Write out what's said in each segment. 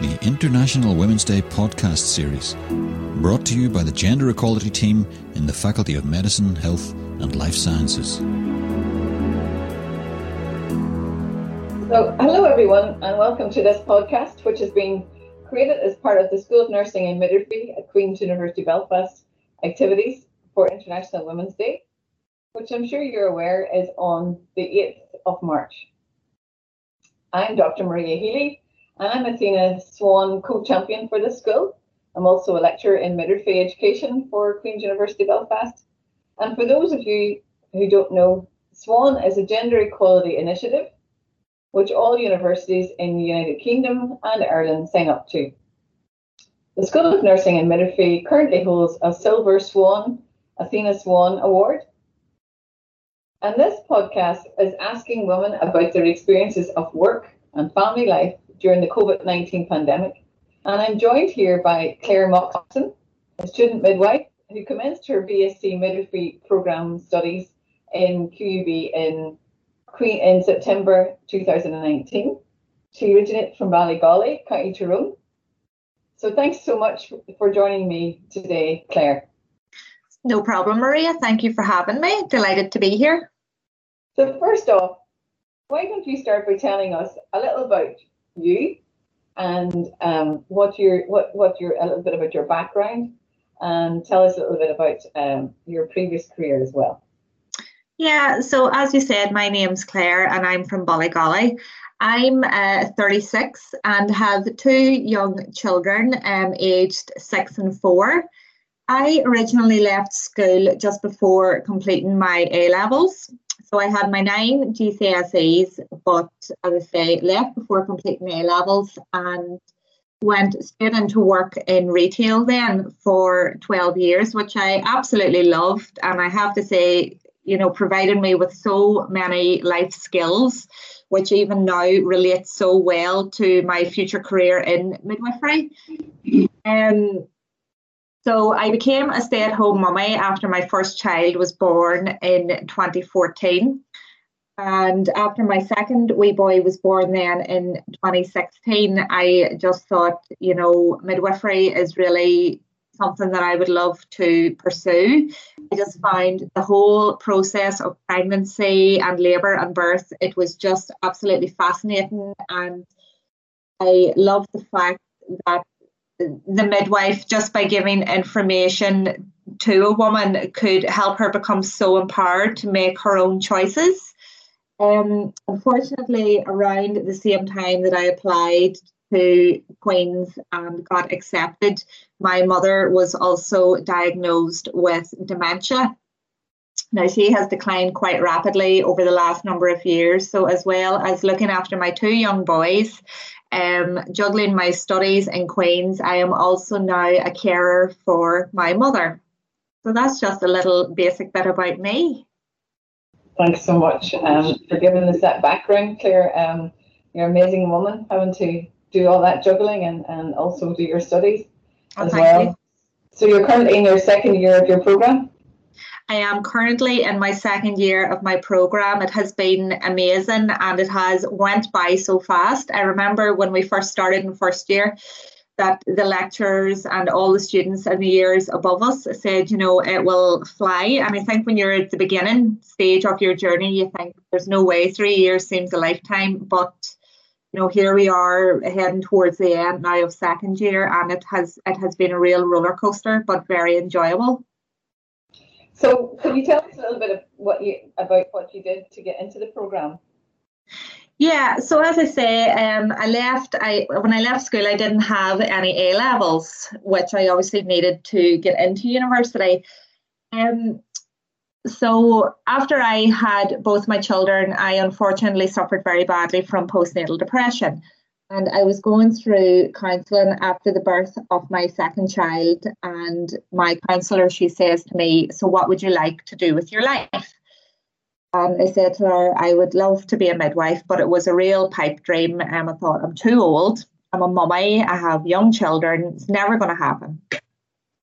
the International Women's Day podcast series, brought to you by the Gender Equality Team in the Faculty of Medicine, Health and Life Sciences. So, hello everyone, and welcome to this podcast, which has been created as part of the School of Nursing and Midwifery at Queen's University Belfast activities for International Women's Day, which I'm sure you're aware is on the 8th of March. I'm Dr. Maria Healy, I'm Athena Swan co-champion for the school. I'm also a lecturer in midwifery education for Queen's University Belfast. And for those of you who don't know, SWAN is a gender equality initiative which all universities in the United Kingdom and Ireland sign up to. The School of Nursing and Midwifery currently holds a Silver Swan Athena Swan Award. And this podcast is asking women about their experiences of work and family life during the COVID 19 pandemic. And I'm joined here by Claire Moxon, a student midwife who commenced her BSc midwifery program studies in QUB in Queen in September 2019. She originated from Ballygawley, County Tyrone. So thanks so much for joining me today, Claire. No problem, Maria. Thank you for having me. Delighted to be here. So first off, why don't you start by telling us a little about you and um, what your what what your a little bit about your background and tell us a little bit about um, your previous career as well. Yeah, so as you said, my name's Claire and I'm from Ballygawley. I'm uh, 36 and have two young children um, aged six and four. I originally left school just before completing my A levels. So I had my nine GCSEs, but as I say, left before completing A levels and went straight into work in retail then for 12 years, which I absolutely loved. And I have to say, you know, provided me with so many life skills, which even now relate so well to my future career in midwifery. Um, so I became a stay-at-home mummy after my first child was born in 2014. And after my second wee boy was born then in 2016, I just thought, you know, midwifery is really something that I would love to pursue. I just found the whole process of pregnancy and labour and birth, it was just absolutely fascinating. And I love the fact that the midwife, just by giving information to a woman, could help her become so empowered to make her own choices. Um, unfortunately, around the same time that I applied to Queen's and got accepted, my mother was also diagnosed with dementia. Now, she has declined quite rapidly over the last number of years. So, as well as looking after my two young boys, um, juggling my studies in Queen's, I am also now a carer for my mother. So, that's just a little basic bit about me. Thanks so much um, for giving us that background, Claire. Um, you're an amazing woman having to do all that juggling and, and also do your studies oh, as well. You. So you're currently in your second year of your program? I am currently in my second year of my program. It has been amazing and it has went by so fast. I remember when we first started in first year that the lecturers and all the students in the years above us said, you know, it will fly. And I think when you're at the beginning stage of your journey, you think there's no way three years seems a lifetime, but you know, here we are heading towards the end now of second year, and it has it has been a real roller coaster, but very enjoyable. So, could you tell us a little bit of what you about what you did to get into the program? Yeah, so as I say, um, I left. I when I left school, I didn't have any A levels, which I obviously needed to get into university. Um, so after I had both my children, I unfortunately suffered very badly from postnatal depression. And I was going through counselling after the birth of my second child. And my counsellor, she says to me, So, what would you like to do with your life? And I said to her, I would love to be a midwife, but it was a real pipe dream. And I thought, I'm too old. I'm a mummy. I have young children. It's never going to happen.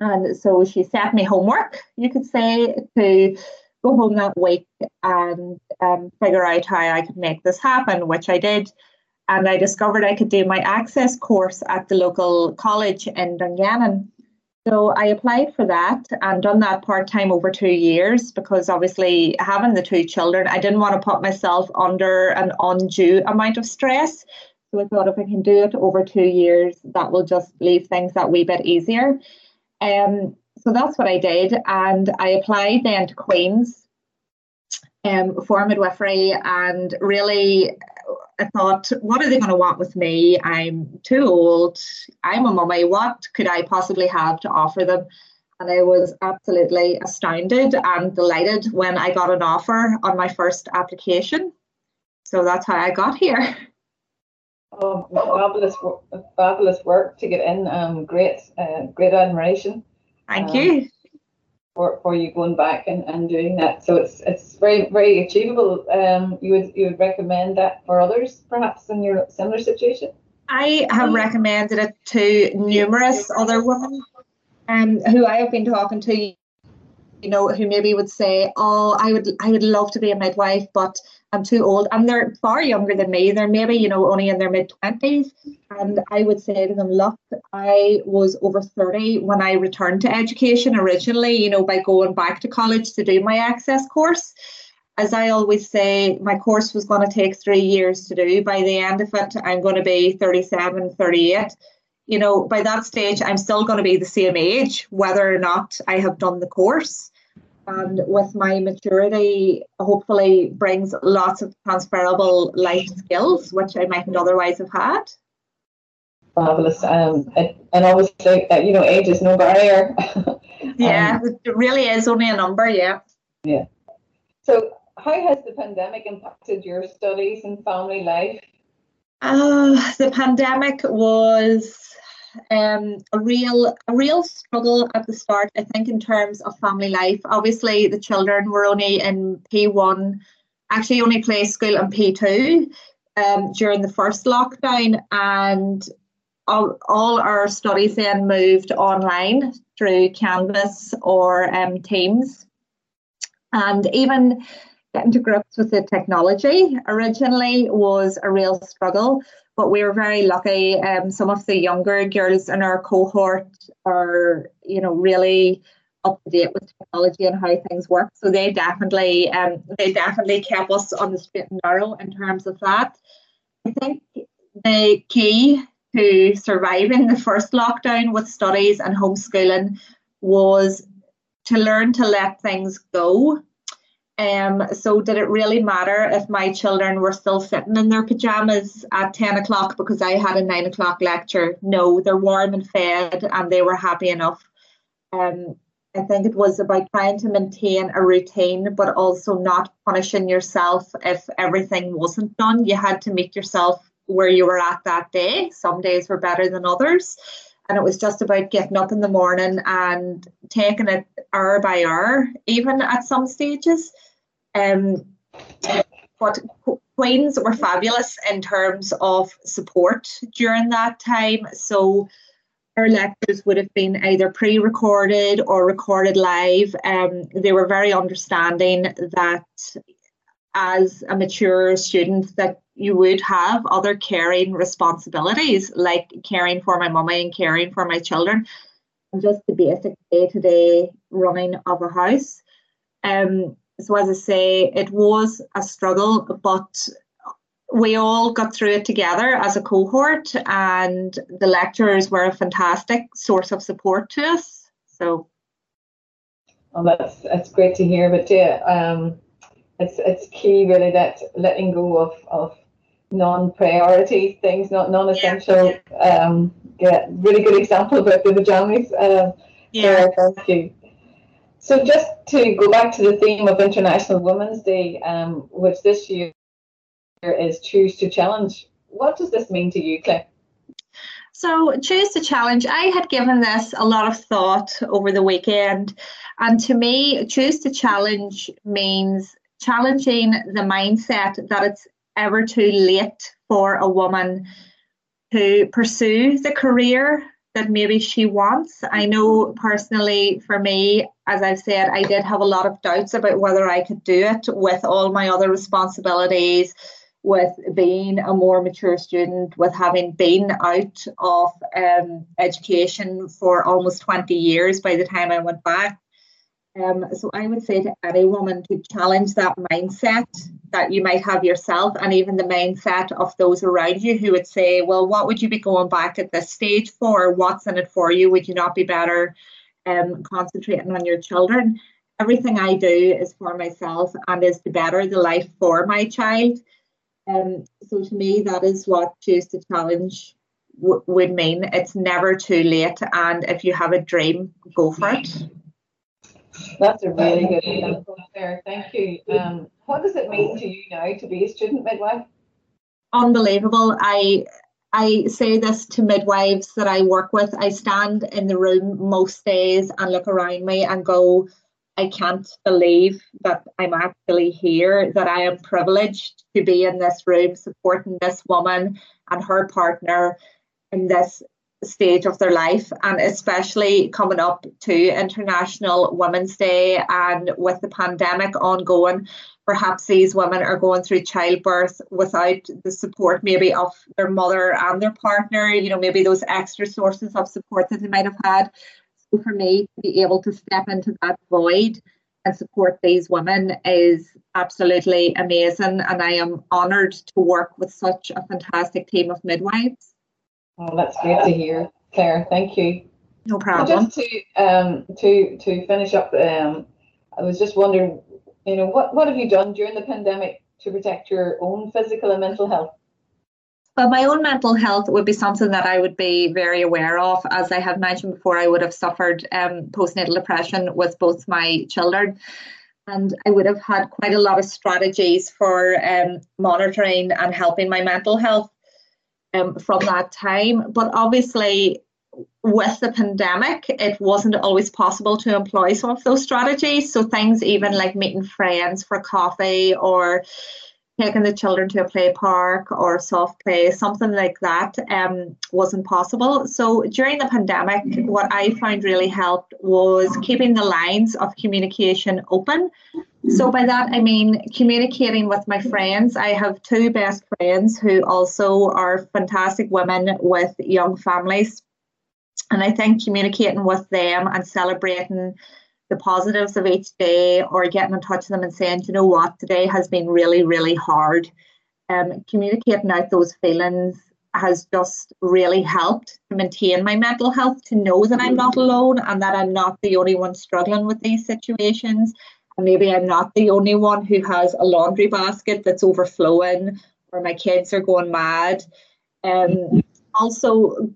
And so she set me homework, you could say, to go home that week and um, figure out how I could make this happen, which I did. And I discovered I could do my access course at the local college in Dungannon. So I applied for that and done that part time over two years because obviously having the two children, I didn't want to put myself under an undue amount of stress. So I thought if I can do it over two years, that will just leave things that wee bit easier. Um, so that's what I did, and I applied then to Queen's um, for midwifery, and really I thought, what are they going to want with me? I'm too old. I'm a mummy. What could I possibly have to offer them? And I was absolutely astounded and delighted when I got an offer on my first application. So that's how I got here. Oh, fabulous, fabulous work to get in. Um, great, uh, great admiration. Thank um, you for, for you going back and, and doing that. So it's it's very very achievable. Um, you would you would recommend that for others, perhaps in your similar situation. I have recommended it to numerous other women, um, who I have been talking to. You know, who maybe would say, "Oh, I would I would love to be a midwife, but I'm too old. And they're far younger than me. They're maybe, you know, only in their mid 20s. And I would say to them, look, I was over 30 when I returned to education originally, you know, by going back to college to do my access course. As I always say, my course was going to take three years to do. By the end of it, I'm going to be 37, 38. You know, by that stage, I'm still going to be the same age, whether or not I have done the course and with my maturity hopefully brings lots of transferable life skills which i mightn't otherwise have had. Marvelous um, and obviously uh, you know age is no barrier. Yeah um, it really is only a number yeah. Yeah. So how has the pandemic impacted your studies and family life? Uh, the pandemic was um, a real a real struggle at the start. I think in terms of family life. Obviously, the children were only in P one, actually only play school in P two um, during the first lockdown, and all, all our studies then moved online through Canvas or um, Teams, and even getting to grips with the technology originally was a real struggle but we were very lucky. Um, some of the younger girls in our cohort are, you know, really up to date with technology and how things work. So they definitely, um, they definitely kept us on the straight and narrow in terms of that. I think the key to surviving the first lockdown with studies and homeschooling was to learn to let things go um, so did it really matter if my children were still sitting in their pajamas at 10 o'clock because I had a 9 o'clock lecture? No, they're warm and fed and they were happy enough. Um, I think it was about trying to maintain a routine, but also not punishing yourself if everything wasn't done. You had to meet yourself where you were at that day. Some days were better than others and it was just about getting up in the morning and taking it hour by hour, even at some stages. Um, but Queens were fabulous in terms of support during that time. So our lectures would have been either pre-recorded or recorded live. Um, they were very understanding that as a mature student that you would have other caring responsibilities like caring for my mummy and caring for my children and just the basic day-to-day running of a house. Um, so as i say it was a struggle but we all got through it together as a cohort and the lecturers were a fantastic source of support to us. So well that's that's great to hear. But yeah um it's it's key really that letting go of of non-priority things, not non-essential. Yeah. Um, yeah, really good example about the pajamas. Uh, yeah. Thank you. So just to go back to the theme of International Women's Day, um, which this year is Choose to Challenge. What does this mean to you, Claire? So, Choose to Challenge, I had given this a lot of thought over the weekend. And to me, Choose to Challenge means challenging the mindset that it's ever too late for a woman to pursue the career that maybe she wants. I know personally for me, as I've said, I did have a lot of doubts about whether I could do it with all my other responsibilities, with being a more mature student, with having been out of um, education for almost 20 years by the time I went back. Um, so I would say to any woman to challenge that mindset that you might have yourself and even the mindset of those around you who would say, well, what would you be going back at this stage for? What's in it for you? Would you not be better um, concentrating on your children? Everything I do is for myself and is to better the life for my child. Um, so to me, that is what choose to challenge w- would mean. It's never too late, and if you have a dream, go for it. That's a really good example there. Thank you. Um, what does it mean to you now to be a student midwife? Unbelievable. I I say this to midwives that I work with. I stand in the room most days and look around me and go, I can't believe that I'm actually here, that I am privileged to be in this room supporting this woman and her partner in this stage of their life and especially coming up to International Women's Day and with the pandemic ongoing perhaps these women are going through childbirth without the support maybe of their mother and their partner you know maybe those extra sources of support that they might have had. So for me to be able to step into that void and support these women is absolutely amazing and I am honoured to work with such a fantastic team of midwives Oh, that's great to hear, Claire. Thank you. No problem. just to um, to to finish up, um, I was just wondering, you know, what what have you done during the pandemic to protect your own physical and mental health? Well, my own mental health would be something that I would be very aware of. As I have mentioned before, I would have suffered um, postnatal depression with both my children. And I would have had quite a lot of strategies for um, monitoring and helping my mental health um, from that time. But obviously, with the pandemic, it wasn't always possible to employ some of those strategies. So things even like meeting friends for coffee or taking the children to a play park or soft play, something like that, um, wasn't possible. So during the pandemic, what I found really helped was keeping the lines of communication open so by that I mean communicating with my friends. I have two best friends who also are fantastic women with young families. And I think communicating with them and celebrating the positives of each day or getting in touch with them and saying, you know what, today has been really, really hard. Um, communicating out those feelings has just really helped to maintain my mental health, to know that I'm not alone and that I'm not the only one struggling with these situations maybe I'm not the only one who has a laundry basket that's overflowing or my kids are going mad. Um, also,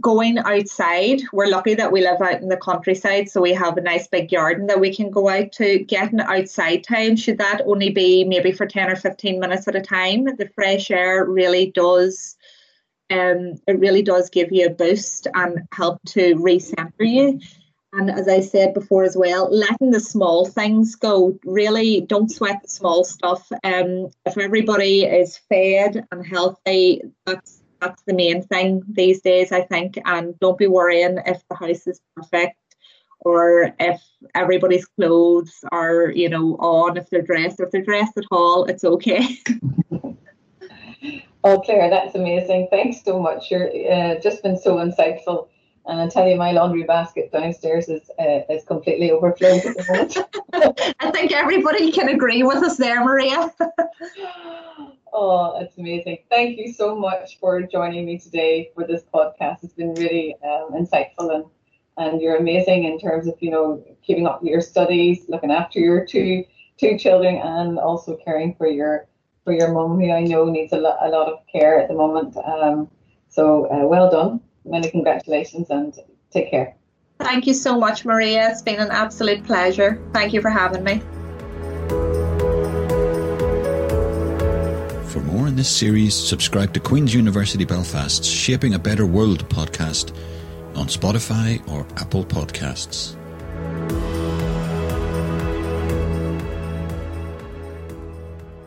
going outside, we're lucky that we live out in the countryside, so we have a nice big garden that we can go out to. Getting outside time, should that only be maybe for 10 or 15 minutes at a time? The fresh air really does. Um, it really does give you a boost and help to recenter you. And as I said before as well, letting the small things go. Really don't sweat the small stuff. Um, if everybody is fed and healthy, that's that's the main thing these days, I think. And don't be worrying if the house is perfect or if everybody's clothes are, you know, on, if they're dressed, if they're dressed at all, it's okay. oh, Claire, that's amazing. Thanks so much. You're uh, just been so insightful. And I tell you, my laundry basket downstairs is uh, is completely overflowing at the moment. I think everybody can agree with us there, Maria. oh, it's amazing. Thank you so much for joining me today for this podcast. It's been really um, insightful and and you're amazing in terms of you know keeping up with your studies, looking after your two two children, and also caring for your for your mum, who I know needs a lot a lot of care at the moment. Um, so uh, well done many congratulations and take care. Thank you so much, Maria. It's been an absolute pleasure. Thank you for having me. For more in this series, subscribe to Queen's University Belfast's Shaping a Better World podcast on Spotify or Apple Podcasts.